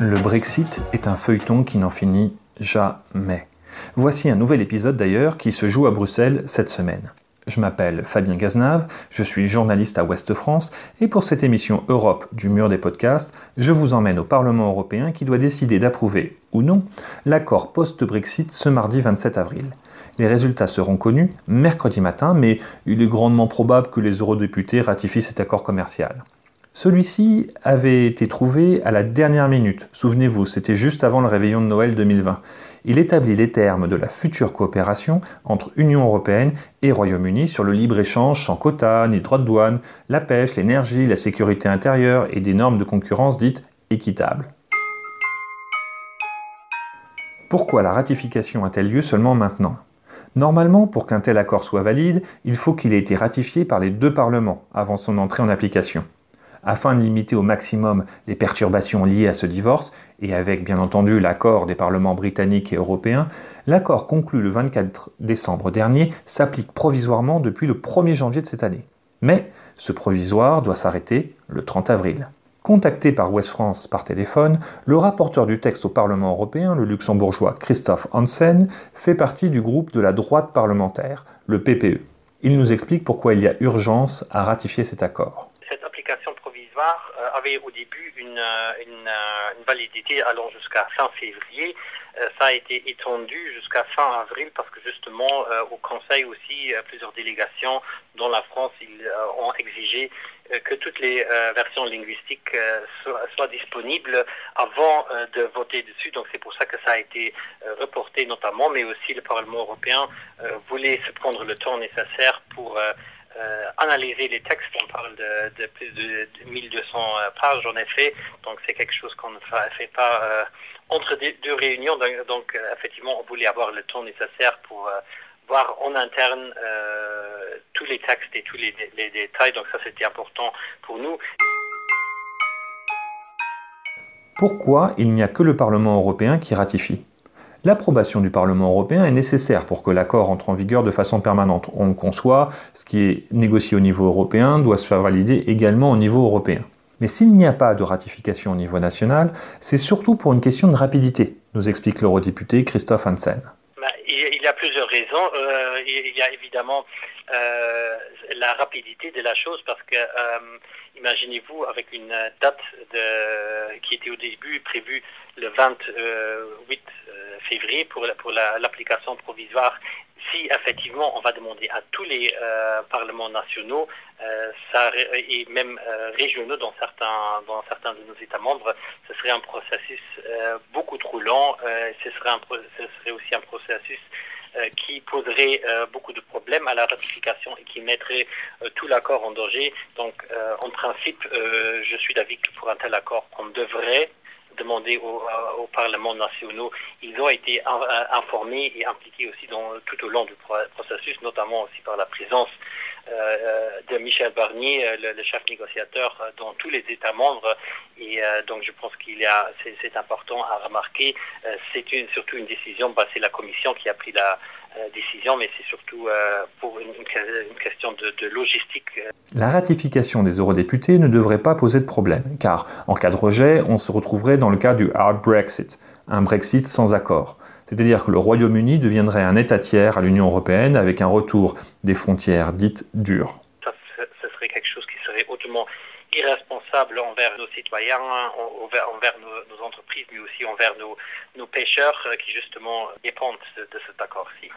Le Brexit est un feuilleton qui n'en finit jamais. Voici un nouvel épisode d'ailleurs qui se joue à Bruxelles cette semaine. Je m'appelle Fabien Gaznave, je suis journaliste à Ouest France et pour cette émission Europe du mur des podcasts, je vous emmène au Parlement européen qui doit décider d'approuver ou non l'accord post-Brexit ce mardi 27 avril. Les résultats seront connus mercredi matin, mais il est grandement probable que les eurodéputés ratifient cet accord commercial. Celui-ci avait été trouvé à la dernière minute. Souvenez-vous, c'était juste avant le réveillon de Noël 2020. Il établit les termes de la future coopération entre Union européenne et Royaume-Uni sur le libre-échange sans quotas ni droits de douane, la pêche, l'énergie, la sécurité intérieure et des normes de concurrence dites équitables. Pourquoi la ratification a-t-elle lieu seulement maintenant? Normalement, pour qu'un tel accord soit valide, il faut qu'il ait été ratifié par les deux parlements avant son entrée en application afin de limiter au maximum les perturbations liées à ce divorce, et avec bien entendu l'accord des parlements britanniques et européens, l'accord conclu le 24 décembre dernier s'applique provisoirement depuis le 1er janvier de cette année. Mais ce provisoire doit s'arrêter le 30 avril. Contacté par West France par téléphone, le rapporteur du texte au Parlement européen, le luxembourgeois Christophe Hansen, fait partie du groupe de la droite parlementaire, le PPE. Il nous explique pourquoi il y a urgence à ratifier cet accord au début une, euh, euh, une, validité allant jusqu'à fin février. ça a été étendu jusqu'à fin avril parce que justement au Conseil aussi plusieurs délégations dont la France ont exigé que toutes les versions linguistiques soient, disponibles avant de voter dessus. Donc c'est pour ça que ça a été reporté notamment, mais aussi le Parlement européen voulait se prendre le temps nécessaire pour euh, analyser les textes. On parle de, plus de, 1200 euh, pages en effet, donc c'est quelque chose qu'on ne fait pas euh, entre deux réunions. Donc, effectivement, on voulait avoir le temps nécessaire pour voir en interne tous les textes et tous les détails. Donc ça, c'était important pour nous. Pourquoi il n'y a que le Parlement européen qui ratifie? L'approbation du Parlement européen est nécessaire pour que l'accord entre en vigueur de façon permanente. On le conçoit, ce qui est négocié au niveau européen doit se faire valider également au niveau européen. Mais s'il n'y a pas de ratification au niveau national, c'est surtout pour une question de rapidité, nous explique l'eurodéputé Christophe Hansen. Il y a plusieurs raisons. Euh, il y a évidemment euh, la rapidité de la chose parce que euh, imaginez-vous avec une date qui était au début prévue le 28 février pour l'application provisoire, si effectivement on va demander à tous les euh, parlements nationaux euh, ça, et même euh, régionaux dans certains, dans certains de nos États membres, ce serait un processus beaucoup trop lent. ce, serait un, ce serait aussi un processus qui poserait beaucoup de problèmes à la ratification et qui mettrait tout l'accord en danger. Donc, en principe, je suis d'avis que pour un tel accord, on devrait demandé aux, euh, parlements nationaux. Ils ont été euh, informés et impliqués aussi dans, tout au long du processus, notamment aussi par la présence euh, de Michel Barnier, le, chef négociateur dans tous les États membres. Et donc je pense qu'il y a, c'est important à remarquer. c'est surtout une décision, bah, c'est la Commission qui a pris la, décision, mais c'est surtout pour une, question de, logistique. La ratification des eurodéputés ne devrait pas poser de problème, car en cas de rejet, on se retrouverait dans le cas du hard Brexit, un Brexit sans accord. C'est-à-dire que le Royaume-Uni deviendrait un État tiers à l'Union européenne avec un retour des frontières dites dures. Ça, ce serait quelque chose qui serait hautement irresponsable envers nos citoyens, envers, nos, entreprises, mais aussi envers nos, pêcheurs euh, qui justement dépendent de cet accord-ci.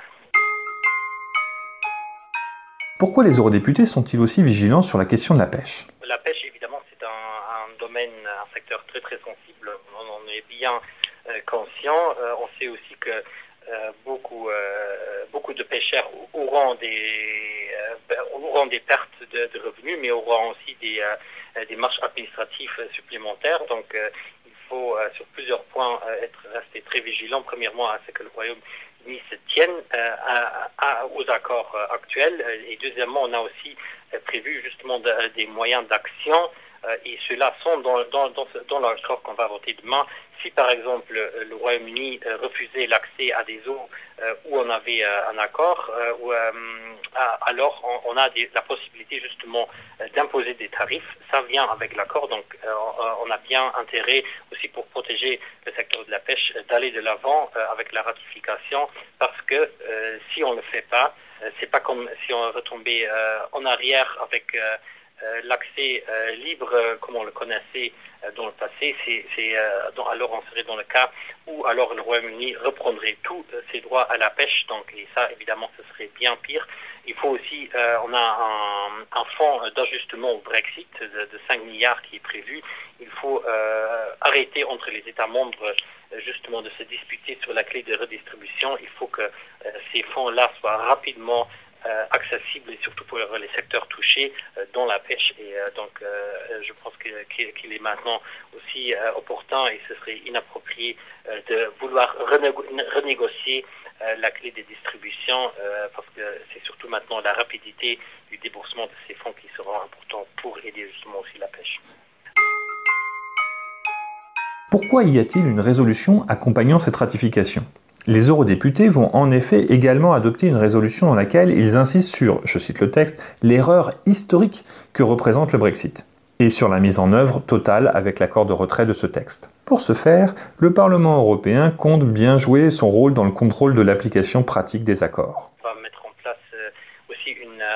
Pourquoi les eurodéputés sont-ils aussi vigilants sur la question de la pêche? La pêche, évidemment, c'est un, domaine, un secteur très très sensible. On en est bien euh, conscient. Euh, on sait aussi que euh, beaucoup, beaucoup de pêcheurs auront des, auront des pertes de, revenus, mais auront aussi des, des marches administratives supplémentaires. Donc, il faut sur plusieurs points être resté très vigilant. Premièrement, à ce que le Royaume Royaume-Uni se tienne aux accords actuels. Et deuxièmement, on a aussi prévu justement des moyens d'action et ceux-là sont dans, dans, dans l'accord qu'on va voter demain. Si par exemple le Royaume-Uni euh, refusait l'accès à des eaux euh, où on avait euh, un accord, alors on, a la possibilité justement d'imposer des tarifs. Ça vient avec l'accord, donc on a bien intérêt aussi pour protéger le secteur de la pêche d'aller de l'avant avec la ratification, parce que si on ne le fait pas, c'est pas comme si on retombait en arrière avec l'accès libre comme on le connaissait euh, dans le passé, c'est, euh, alors on serait dans le cas où alors le Royaume-Uni reprendrait tous euh, ses droits à la pêche. Donc, et ça, évidemment, ce serait bien pire. Il faut aussi, on a un, fonds d'ajustement au Brexit de, 5 milliards qui est prévu. Il faut arrêter entre les États membres justement de se disputer sur la clé de redistribution. Il faut que ces fonds-là soient rapidement euh, accessible et surtout pour les secteurs touchés euh, dans la pêche. Et euh, donc, je pense qu'il est maintenant aussi opportun et ce serait inapproprié de vouloir renégocier la clé des distributions parce que c'est surtout maintenant la rapidité du déboursement de ces fonds qui sera important pour aider justement aussi la pêche. Pourquoi y a-t-il une résolution accompagnant cette ratification? Les eurodéputés vont en effet également adopter une résolution dans laquelle ils insistent sur, je cite le texte, l'erreur historique que représente le Brexit et sur la mise en œuvre totale avec l'accord de retrait de ce texte. Pour ce faire, le Parlement européen compte bien jouer son rôle dans le contrôle de l'application pratique des accords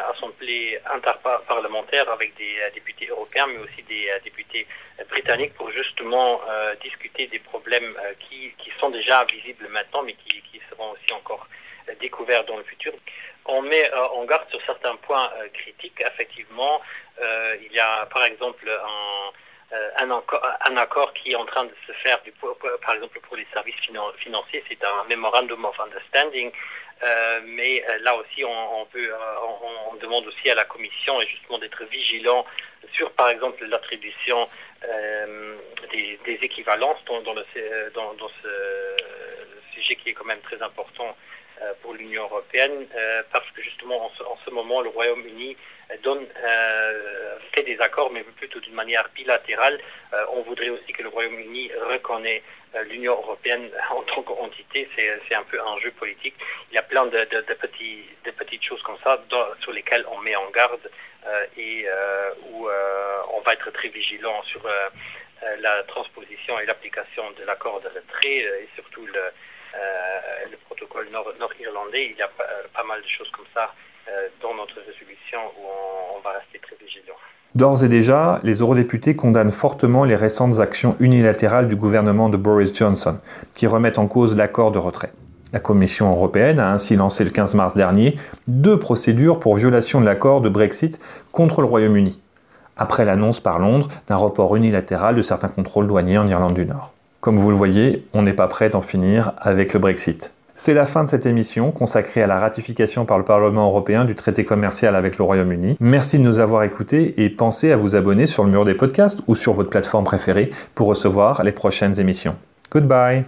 assemblée interparlementaire avec des euh, députés européens, mais aussi des euh, députés euh, britanniques pour justement discuter des problèmes qui, sont déjà visibles maintenant, mais qui, seront aussi encore découverts dans le futur. On met en garde sur certains points critiques. Effectivement, il y a par exemple un, un, accord qui est en train de se faire, par exemple pour les services financiers, c'est un Memorandum of Understanding euh, mais euh, là aussi, on, euh, on, demande aussi à la Commission et justement d'être vigilant sur, par exemple, l'attribution des, équivalences dans, le, dans, ce sujet qui est quand même très important pour l'Union européenne, parce que justement, en ce, moment, le Royaume-Uni donne, fait des accords, mais plutôt d'une manière bilatérale. on voudrait aussi que le Royaume-Uni reconnaisse l'Union européenne en tant qu'entité, c'est un peu un jeu politique. Il y a plein de, petits, petites choses comme ça sur lesquelles on met en garde euh, et euh, où euh, on va être très vigilant sur la transposition et l'application de l'accord de retrait et surtout le protocole Il y a pas, mal de choses comme ça dans notre résolution où on va rester très vigilant. D'ores et déjà, les eurodéputés condamnent fortement les récentes actions unilatérales du gouvernement de Boris Johnson, qui remettent en cause l'accord de retrait. La Commission européenne a ainsi lancé le 15 mars dernier deux procédures pour violation de l'accord de Brexit contre le Royaume-Uni, après l'annonce par Londres d'un report unilatéral de certains contrôles douaniers en Irlande du Nord. Comme vous le voyez, on n'est pas prêt d'en finir avec le Brexit. C'est la fin de cette émission consacrée à la ratification par le Parlement européen du traité commercial avec le Royaume-Uni. Merci de nous avoir écoutés et pensez à vous abonner sur le mur des podcasts ou sur votre plateforme préférée pour recevoir les prochaines émissions. Goodbye